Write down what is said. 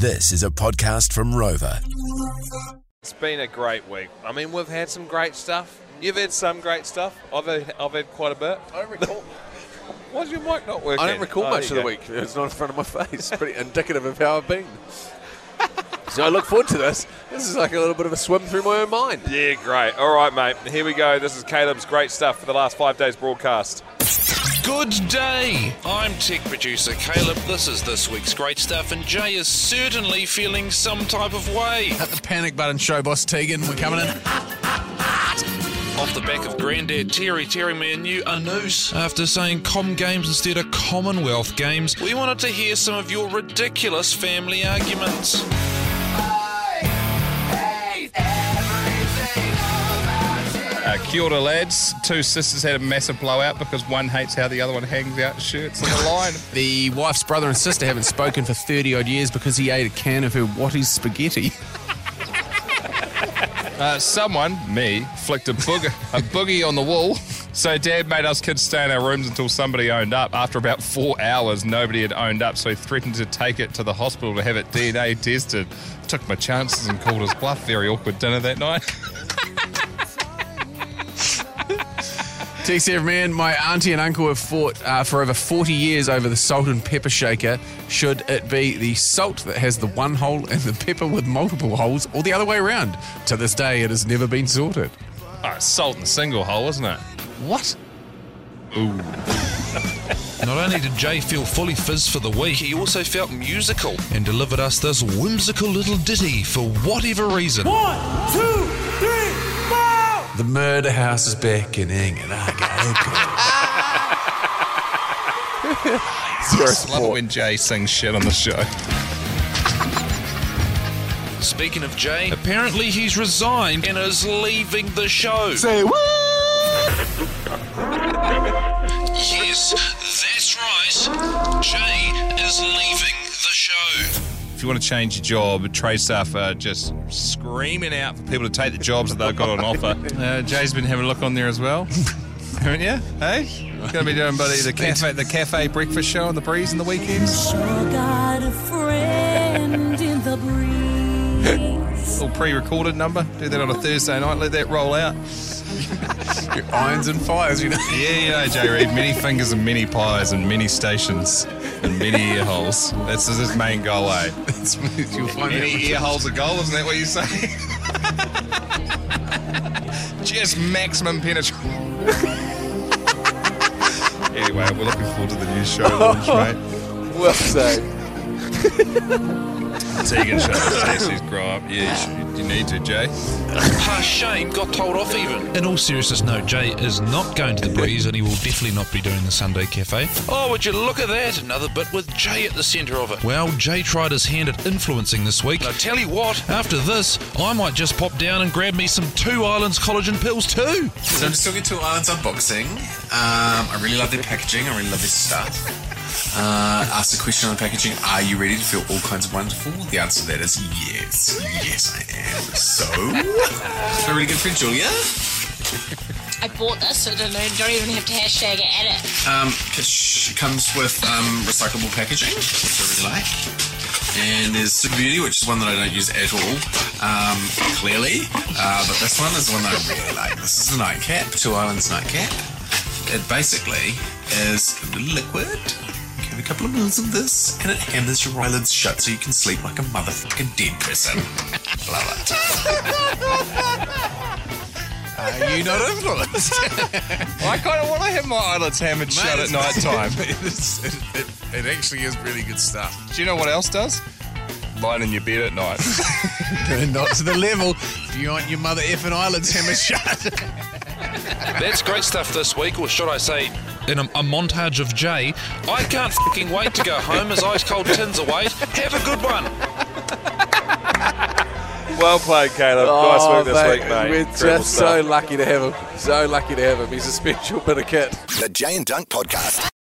This is a podcast from Rova. It's been a great week. I mean, we've had some great stuff. You've had some great stuff. I've had, I've had quite a bit. I don't recall. Why's your mic not working? I don't recall Oh, much of there the you week. It's not in front of my face. Pretty indicative of how I've been. so I look forward to this. This is like a little bit of a swim through my own mind. Yeah, great. All right, mate. Here we go. This is Caleb's great stuff for the last five days broadcast. Good day. I'm tech producer Caleb. This is this week's great stuff, and Jay is certainly feeling some type of way. Hit the panic button, show boss Tegan. We're coming in. Off the back of Grandad Terry tearing me a new anus after saying Com Games instead of Commonwealth Games, we wanted to hear some of your ridiculous family arguments. Kia ora, lads. Two sisters had a massive blowout because one hates how the other one hangs out shirts on the line. The wife's brother and sister haven't spoken for 30 odd years because he ate a can of her What is spaghetti. Uh, someone, me, flicked a, booger, a boogie on the wall. So dad made us kids stay in our rooms until somebody owned up. After about four hours, nobody had owned up, so he threatened to take it to the hospital to have it DNA tested. Took my chances and called his bluff. Very awkward dinner that night. TC man, my auntie and uncle have fought uh, for over 40 years over the salt and pepper shaker. Should it be the salt that has the one hole and the pepper with multiple holes, or the other way around? To this day, it has never been sorted. Oh, it's salt and single hole, isn't it? What? Ooh. Not only did Jay feel fully fizz for the week, he also felt musical and delivered us this whimsical little ditty for whatever reason. The murder house is beckoning, and I gotta go. Zero Love it when Jay sings shit on the show. Speaking of Jay, apparently he's resigned and is leaving the show. Say what? Yes, that's right. Jay is leaving the show. If you want to change your job, trade staff are just screaming out for people to take the jobs that they've got on offer. Uh, Jay's been having a look on there as well. Haven't you? Hey? Going to be doing buddy the cafe the cafe breakfast show on the breeze in the weekends. Sure got a friend in the breeze. Little pre-recorded number. Do that on a Thursday night. Let that roll out. Irons and fires, you know. Yeah, you know, Jay Reeve. Many fingers and many pies and many stations and many ear holes. That's his main goal, eh? It's- You'll find Many ear holes a goal, isn't that what you say? Just maximum penetration. anyway, we're looking forward to the new show launch, mate. Well said. Tegan show. Stacey's grow up. Yeah, you, need to, Jay. Ah, Shane got told off even. In all seriousness, no, Jay is not going to the breeze and he will definitely not be doing the Sunday Cafe. Oh, would you look at that? Another bit with Jay at the centre of it. Well, Jay tried his hand at influencing this week. And I tell you what, after this, I might just pop down and grab me some Two Islands collagen pills too. So I'm just talking to Islands Unboxing. Um, I really love their packaging. I really love this stuff. Uh, asked the question on the packaging, are you ready to feel all kinds of wonderful? The answer to that is yes. Yes, I am. So, my really good friend Julia. I bought this, so don't, don't even have to hashtag it, edit. Um, it comes with um, recyclable packaging, which I really like. And there's Super Beauty, which is one that I don't use at all, um, clearly. Uh, but this one is one that I really like. This is a nightcap, Two Islands nightcap. It basically is liquid. Give a couple of mils of this, and it hammers your eyelids shut so you can sleep like a motherfucking dead person. Love it. Are uh, you not influenced? I kind of want to have my eyelids hammered shut at night time. it, is- it, it, it actually is really good stuff. Do you know what else does? Lying in your bed at night. Not to the level. If you want your mother effing eyelids hammered shut. That's great stuff this week, or should I say, in a, a montage of Jay. I can't fucking wait to go home as ice cold tins await. Have a good one. Well played, Caleb. nice work oh, this week, mate. Oh, We're Incredible just so lucky to have him. So lucky to have him. He's a special bit of kit. The Jay and Dunc Podcast.